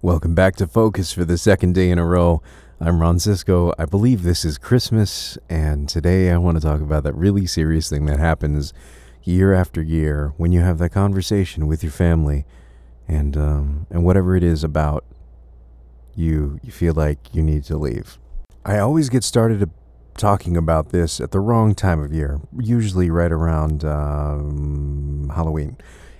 Welcome back to Focus for the second day in a row. I'm Ron Cisco. I believe this is Christmas, and today I want to talk about that really serious thing that happens year after year when you have that conversation with your family, and um, and whatever it is about you, you feel like you need to leave. I always get started talking about this at the wrong time of year, usually right around um, Halloween.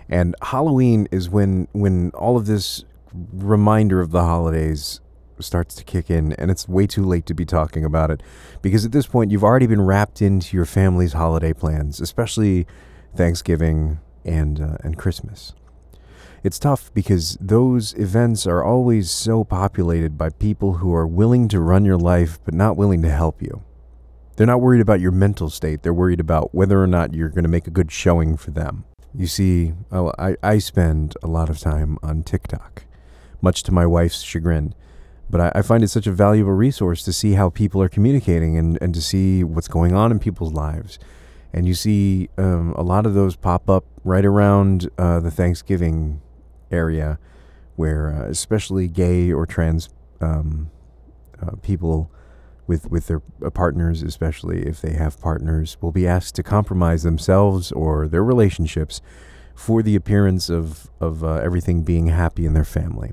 And Halloween is when when all of this reminder of the holidays starts to kick in, and it's way too late to be talking about it because at this point you've already been wrapped into your family's holiday plans, especially Thanksgiving and uh, and Christmas. It's tough because those events are always so populated by people who are willing to run your life but not willing to help you. They're not worried about your mental state, they're worried about whether or not you're going to make a good showing for them. You see, oh, I, I spend a lot of time on TikTok, much to my wife's chagrin. But I, I find it such a valuable resource to see how people are communicating and, and to see what's going on in people's lives. And you see um, a lot of those pop up right around uh, the Thanksgiving area, where uh, especially gay or trans um, uh, people with with their uh, partners, especially if they have partners, will be asked to compromise themselves or their relationships for the appearance of of uh, everything being happy in their family,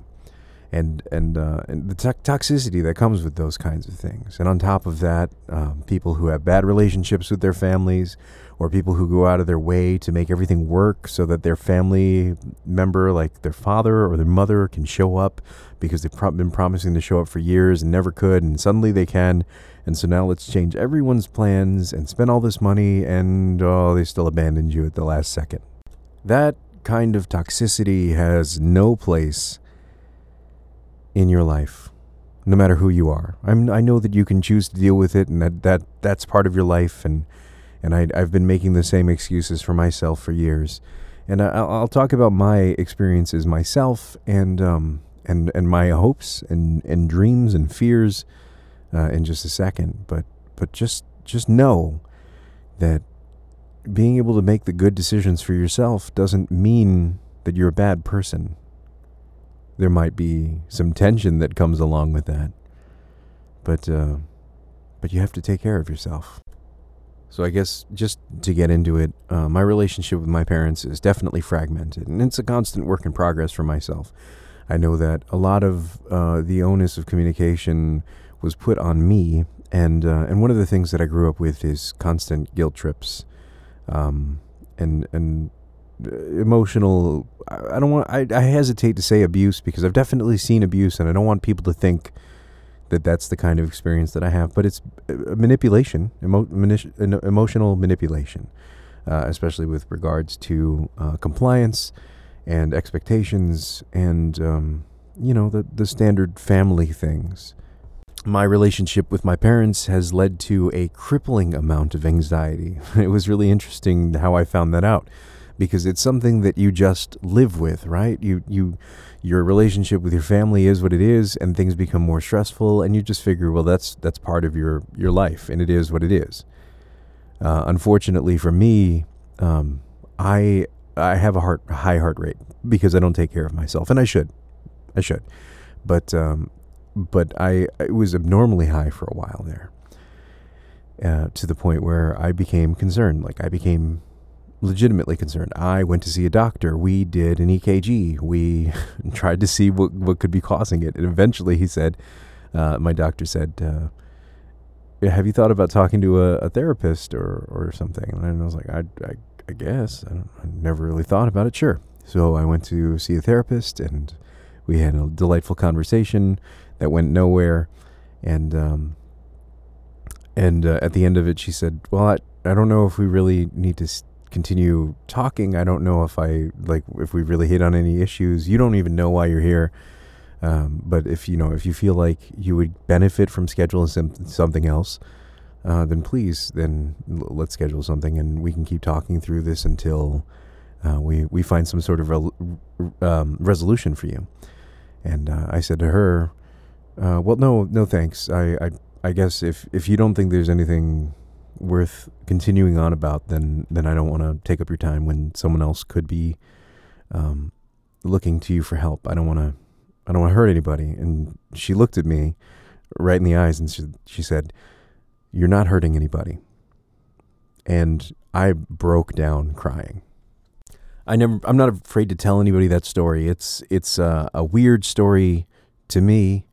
and and uh, and the to- toxicity that comes with those kinds of things. And on top of that, um, people who have bad relationships with their families, or people who go out of their way to make everything work so that their family member, like their father or their mother, can show up because they've pro- been promising to show up for years and never could, and suddenly they can. And so now let's change everyone's plans and spend all this money, and oh, they still abandoned you at the last second. That kind of toxicity has no place in your life, no matter who you are. I'm, I know that you can choose to deal with it, and that, that that's part of your life, and and I, I've been making the same excuses for myself for years. And I, I'll talk about my experiences myself, and um, and and my hopes and and dreams and fears uh, in just a second. But but just just know that being able to make the good decisions for yourself doesn't mean that you're a bad person. There might be some tension that comes along with that, but uh, but you have to take care of yourself. So I guess just to get into it, uh, my relationship with my parents is definitely fragmented, and it's a constant work in progress for myself. I know that a lot of uh, the onus of communication was put on me, and uh, and one of the things that I grew up with is constant guilt trips, um, and and emotional. I don't want. I, I hesitate to say abuse because I've definitely seen abuse, and I don't want people to think that that's the kind of experience that I have. But it's uh, manipulation, emo- emotional manipulation, uh, especially with regards to uh, compliance and expectations and um, you know the the standard family things. My relationship with my parents has led to a crippling amount of anxiety. It was really interesting how I found that out because it's something that you just live with, right? You you your relationship with your family is what it is and things become more stressful and you just figure well that's that's part of your your life and it is what it is. Uh, unfortunately for me, um, I I have a heart high heart rate because I don't take care of myself, and I should, I should, but um, but I it was abnormally high for a while there, uh, to the point where I became concerned. Like I became legitimately concerned. I went to see a doctor. We did an EKG. We tried to see what what could be causing it, and eventually he said, uh, my doctor said. Uh, have you thought about talking to a, a therapist or, or something? And I was like, I, I I guess. I, I never really thought about it. Sure. So I went to see a therapist and we had a delightful conversation that went nowhere. And, um, and uh, at the end of it, she said, Well, I, I don't know if we really need to continue talking. I don't know if I, like, if we really hit on any issues. You don't even know why you're here. Um, but if you know, if you feel like you would benefit from scheduling some, something else, uh, then please, then let's schedule something and we can keep talking through this until uh, we we find some sort of um, resolution for you. And uh, I said to her, uh, "Well, no, no, thanks. I, I I guess if if you don't think there's anything worth continuing on about, then then I don't want to take up your time when someone else could be um, looking to you for help. I don't want to I don't want to hurt anybody. And she looked at me right in the eyes and she, she said, You're not hurting anybody. And I broke down crying. I never, I'm not afraid to tell anybody that story. It's, it's a, a weird story to me,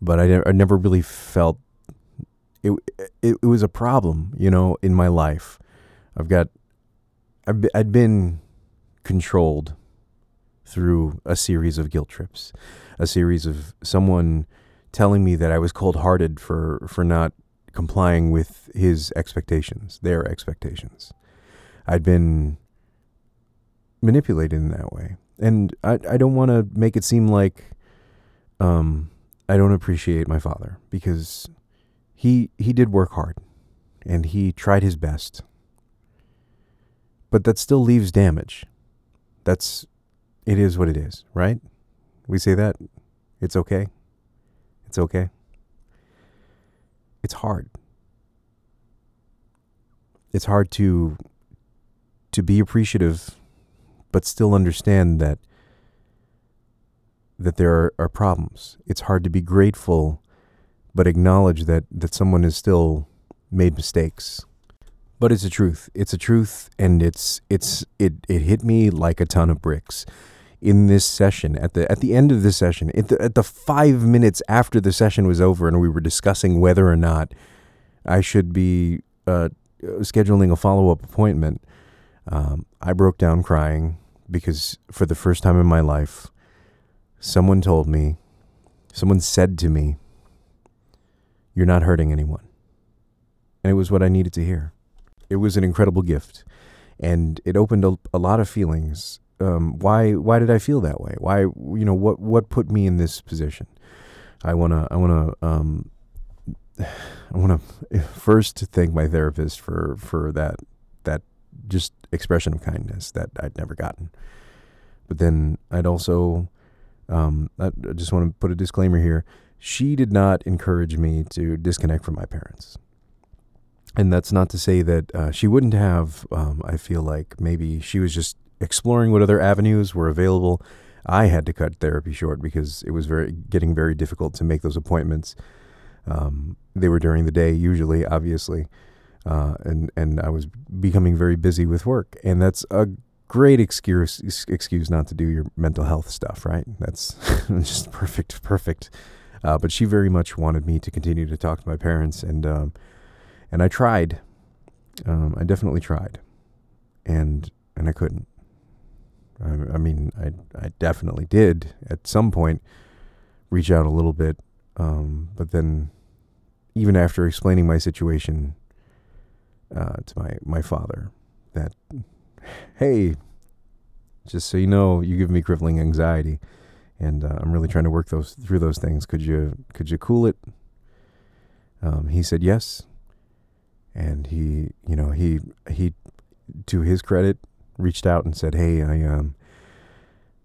but I, ne- I never really felt it, it, it was a problem, you know, in my life. I've got, I've, I'd been controlled through a series of guilt trips, a series of someone telling me that I was cold hearted for, for not complying with his expectations, their expectations. I'd been manipulated in that way. And I, I don't want to make it seem like um, I don't appreciate my father because he he did work hard and he tried his best. But that still leaves damage. That's it is what it is, right? We say that it's okay. It's okay. It's hard. It's hard to to be appreciative but still understand that that there are, are problems. It's hard to be grateful but acknowledge that that someone has still made mistakes. But it's a truth. It's a truth and it's it's it it hit me like a ton of bricks in this session at the at the end of the session at the, at the 5 minutes after the session was over and we were discussing whether or not I should be uh, scheduling a follow-up appointment um, I broke down crying because for the first time in my life someone told me someone said to me you're not hurting anyone. And it was what I needed to hear. It was an incredible gift. And it opened a, a lot of feelings. Um, why why did I feel that way? Why you know what what put me in this position? I wanna I wanna um, I wanna first thank my therapist for for that that just expression of kindness that I'd never gotten. But then I'd also um, I just want to put a disclaimer here she did not encourage me to disconnect from my parents. And that's not to say that uh, she wouldn't have. Um, I feel like maybe she was just exploring what other avenues were available. I had to cut therapy short because it was very getting very difficult to make those appointments. Um, they were during the day, usually, obviously, uh, and and I was becoming very busy with work, and that's a great excuse excuse not to do your mental health stuff, right? That's just perfect, perfect uh, but she very much wanted me to continue to talk to my parents, and um, and I tried. Um, I definitely tried, and and I couldn't. I, I mean, I I definitely did at some point reach out a little bit, um, but then even after explaining my situation uh, to my my father, that hey, just so you know, you give me crippling anxiety and uh, I'm really trying to work those through those things. Could you could you cool it? Um, he said yes, and he you know he he to his credit reached out and said, hey, I um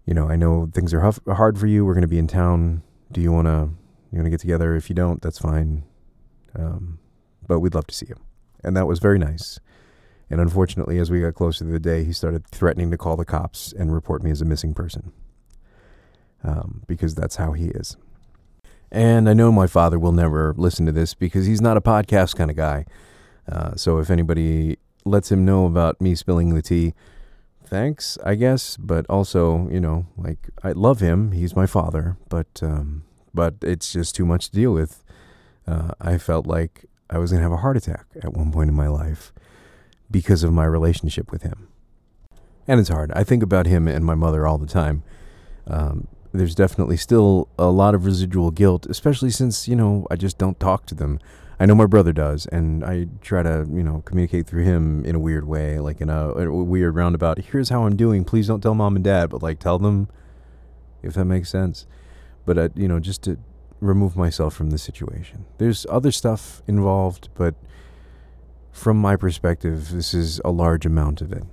you know I know things are huff- hard for you. We're going to be in town. Do you want to you want to get together? If you don't, that's fine. Um, but we'd love to see you, and that was very nice. And unfortunately, as we got closer to the day, he started threatening to call the cops and report me as a missing person um, because that's how he is. And I know my father will never listen to this because he's not a podcast kind of guy. Uh, so if anybody lets him know about me spilling the tea, thanks, I guess. But also, you know, like I love him. He's my father, but um, but it's just too much to deal with. Uh, I felt like I was gonna have a heart attack at one point in my life because of my relationship with him. And it's hard. I think about him and my mother all the time. Um, there's definitely still a lot of residual guilt, especially since, you know, I just don't talk to them. I know my brother does, and I try to, you know, communicate through him in a weird way, like in a, a weird roundabout. Here's how I'm doing. Please don't tell mom and dad, but like tell them, if that makes sense. But, uh, you know, just to remove myself from the situation. There's other stuff involved, but from my perspective, this is a large amount of it.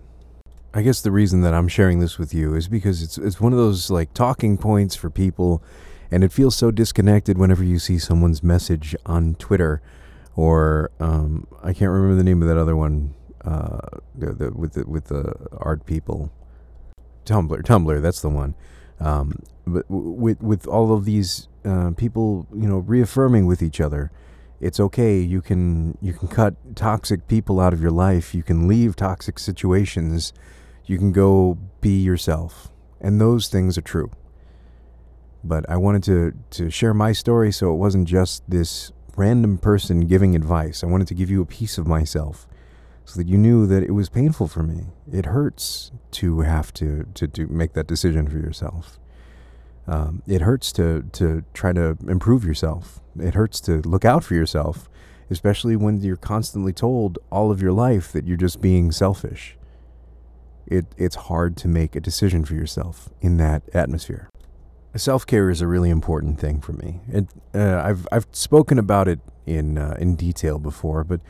I guess the reason that I'm sharing this with you is because it's it's one of those like talking points for people and it feels so disconnected whenever you see someone's message on Twitter or um, I can't remember the name of that other one uh, the, the, with the with the art people Tumblr Tumblr that's the one um, but with with all of these uh, people, you know, reaffirming with each other, it's okay. You can you can cut toxic people out of your life. You can leave toxic situations. You can go be yourself, and those things are true. But I wanted to to share my story, so it wasn't just this random person giving advice. I wanted to give you a piece of myself so that you knew that it was painful for me. It hurts to have to to, to make that decision for yourself. Um, it hurts to to try to improve yourself. It hurts to look out for yourself, especially when you're constantly told all of your life that you're just being selfish. It it's hard to make a decision for yourself in that atmosphere. Self care is a really important thing for me. It, uh, I've I've spoken about it in uh, in detail before, but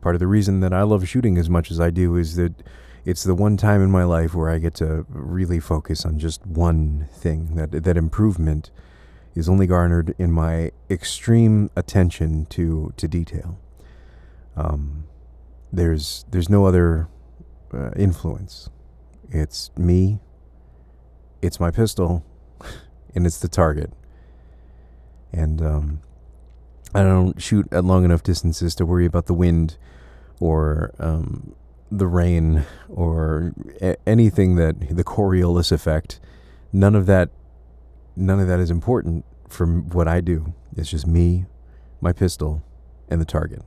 part of the reason that I love shooting as much as I do is that it's the one time in my life where I get to really focus on just one thing. That that improvement is only garnered in my extreme attention to to detail. Um, there's there's no other uh, influence. It's me. It's my pistol, and it's the target. And um, I don't shoot at long enough distances to worry about the wind or um, the rain or a- anything that the Coriolis effect. None of that, none of that is important for what I do. It's just me, my pistol, and the target.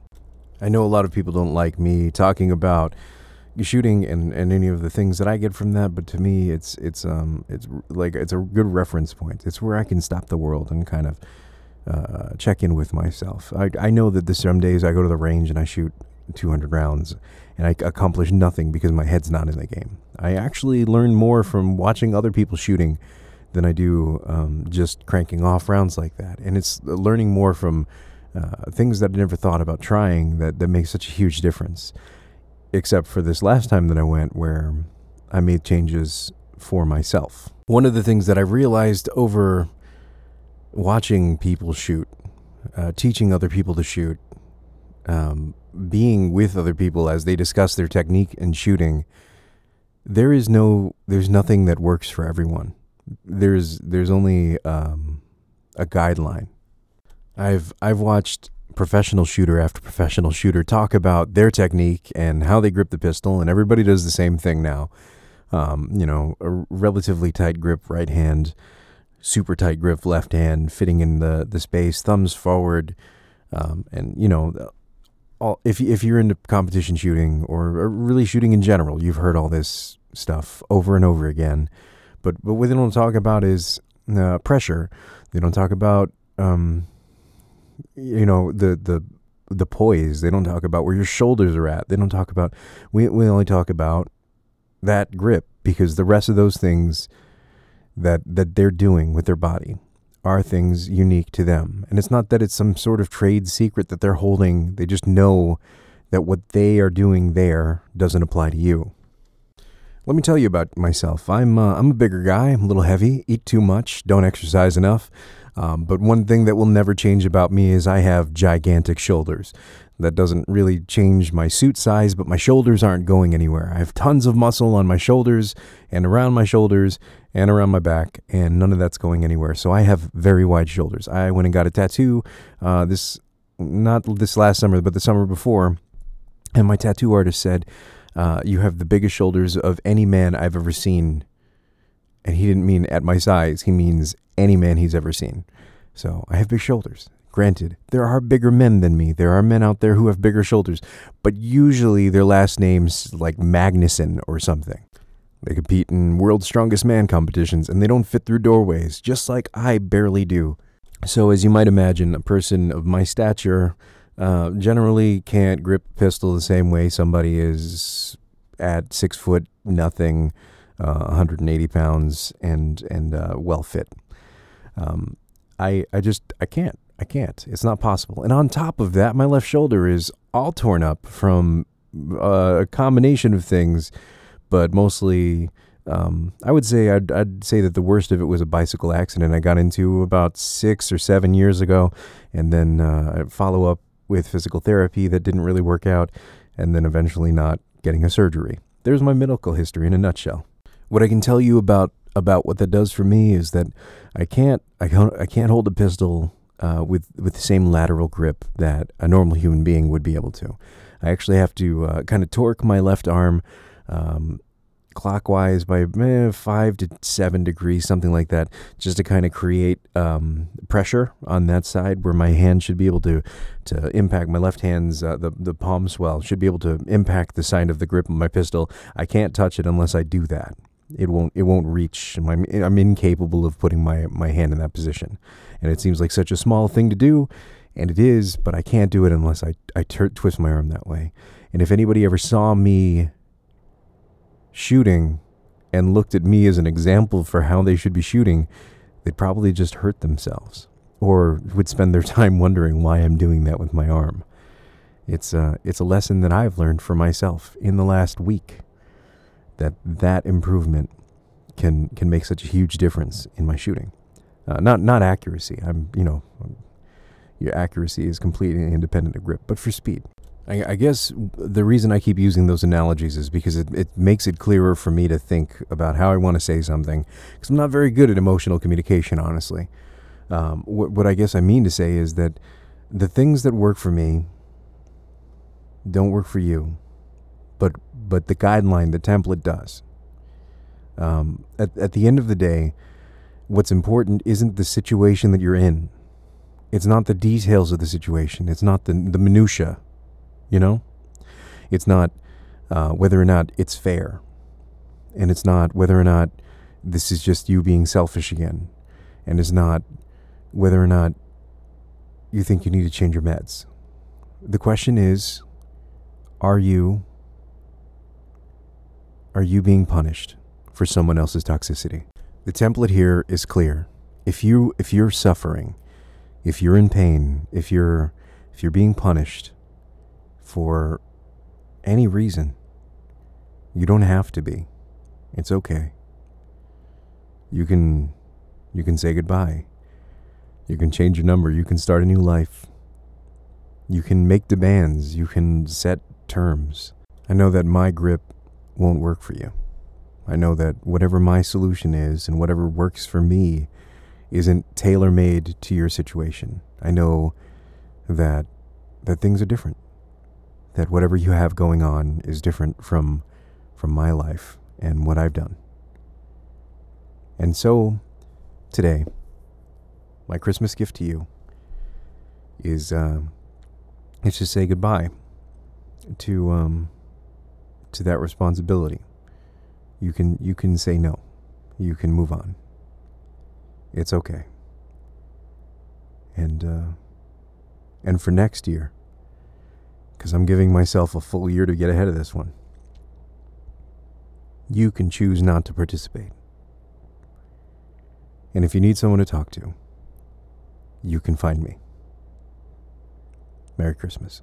I know a lot of people don't like me talking about shooting and, and any of the things that I get from that, but to me, it's it's um it's like it's a good reference point. It's where I can stop the world and kind of uh, check in with myself. I I know that there's some days I go to the range and I shoot 200 rounds and I accomplish nothing because my head's not in the game. I actually learn more from watching other people shooting than I do um, just cranking off rounds like that. And it's learning more from uh, things that I never thought about trying that, that makes such a huge difference. Except for this last time that I went where I made changes for myself. One of the things that I realized over watching people shoot, uh, teaching other people to shoot, um, being with other people as they discuss their technique and shooting, there is no, there's nothing that works for everyone. There's, there's only um, a guideline. I've, I've watched professional shooter after professional shooter talk about their technique and how they grip the pistol, and everybody does the same thing now. Um, you know, a relatively tight grip right hand, super tight grip left hand, fitting in the the space, thumbs forward, um, and you know, all if if you're into competition shooting or really shooting in general, you've heard all this stuff over and over again. But but what they don't talk about is uh, pressure. They don't talk about um, you know the the the poise. They don't talk about where your shoulders are at. They don't talk about we we only talk about that grip because the rest of those things that that they're doing with their body are things unique to them. And it's not that it's some sort of trade secret that they're holding. They just know that what they are doing there doesn't apply to you. Let me tell you about myself. I'm uh, I'm a bigger guy. I'm a little heavy. Eat too much. Don't exercise enough. Um, but one thing that will never change about me is I have gigantic shoulders. That doesn't really change my suit size, but my shoulders aren't going anywhere. I have tons of muscle on my shoulders and around my shoulders and around my back, and none of that's going anywhere. So I have very wide shoulders. I went and got a tattoo uh, this, not this last summer, but the summer before, and my tattoo artist said, uh, You have the biggest shoulders of any man I've ever seen. And he didn't mean at my size, he means any man he's ever seen. So I have big shoulders. Granted, there are bigger men than me. There are men out there who have bigger shoulders, but usually their last name's like Magnuson or something. They compete in world's strongest man competitions and they don't fit through doorways, just like I barely do. So, as you might imagine, a person of my stature uh, generally can't grip a pistol the same way somebody is at six foot nothing, uh, 180 pounds, and and uh, well fit. Um, I I just I can't. I can't. It's not possible. And on top of that, my left shoulder is all torn up from uh, a combination of things, but mostly. Um, I would say I'd, I'd say that the worst of it was a bicycle accident I got into about six or seven years ago, and then uh, follow up with physical therapy that didn't really work out, and then eventually not getting a surgery. There's my medical history in a nutshell. What I can tell you about about what that does for me is that I can't I can't I can't hold a pistol uh, with with the same lateral grip that a normal human being would be able to. I actually have to uh, kind of torque my left arm um, clockwise by eh, five to seven degrees, something like that, just to kind of create um, pressure on that side where my hand should be able to to impact my left hand's uh, the the palm swell should be able to impact the side of the grip of my pistol. I can't touch it unless I do that. It won't it won't reach. My, I'm incapable of putting my my hand in that position, and it seems like such a small thing to do. And it is, but I can't do it unless I, I t- twist my arm that way. And if anybody ever saw me shooting and looked at me as an example for how they should be shooting, they'd probably just hurt themselves or would spend their time wondering why I'm doing that with my arm. It's a, uh, it's a lesson that I've learned for myself in the last week that that improvement can can make such a huge difference in my shooting. Uh, not not accuracy. I'm you know your accuracy is completely independent of grip, but for speed. I, I, guess the reason I keep using those analogies is because it, it makes it clearer for me to think about how I want to say something. Because I'm not very good at emotional communication, honestly. Um, what, what I guess I mean to say is that the things that work for me don't work for you, but but the guideline, the template does. Um, at at the end of the day, what's important isn't the situation that you're in. It's not the details of the situation. It's not the the minutia you know? It's not uh, whether or not it's fair. And it's not whether or not this is just you being selfish again. And it's not whether or not you think you need to change your meds. The question is are you are you being punished for someone else's toxicity? The template here is clear. If you if you're suffering, if you're in pain, if you're if you're being punished, for any reason. You don't have to be. It's okay. You can you can say goodbye. You can change your number, you can start a new life. You can make demands, you can set terms. I know that my grip won't work for you. I know that whatever my solution is and whatever works for me isn't tailor made to your situation. I know that that things are different that whatever you have going on is different from from my life and what I've done. And so today, my Christmas gift to you is uh, it's to say goodbye to um, to that responsibility. You can you can say no. You can move on. It's okay. And uh, and for next year, because I'm giving myself a full year to get ahead of this one. You can choose not to participate. And if you need someone to talk to, you can find me. Merry Christmas.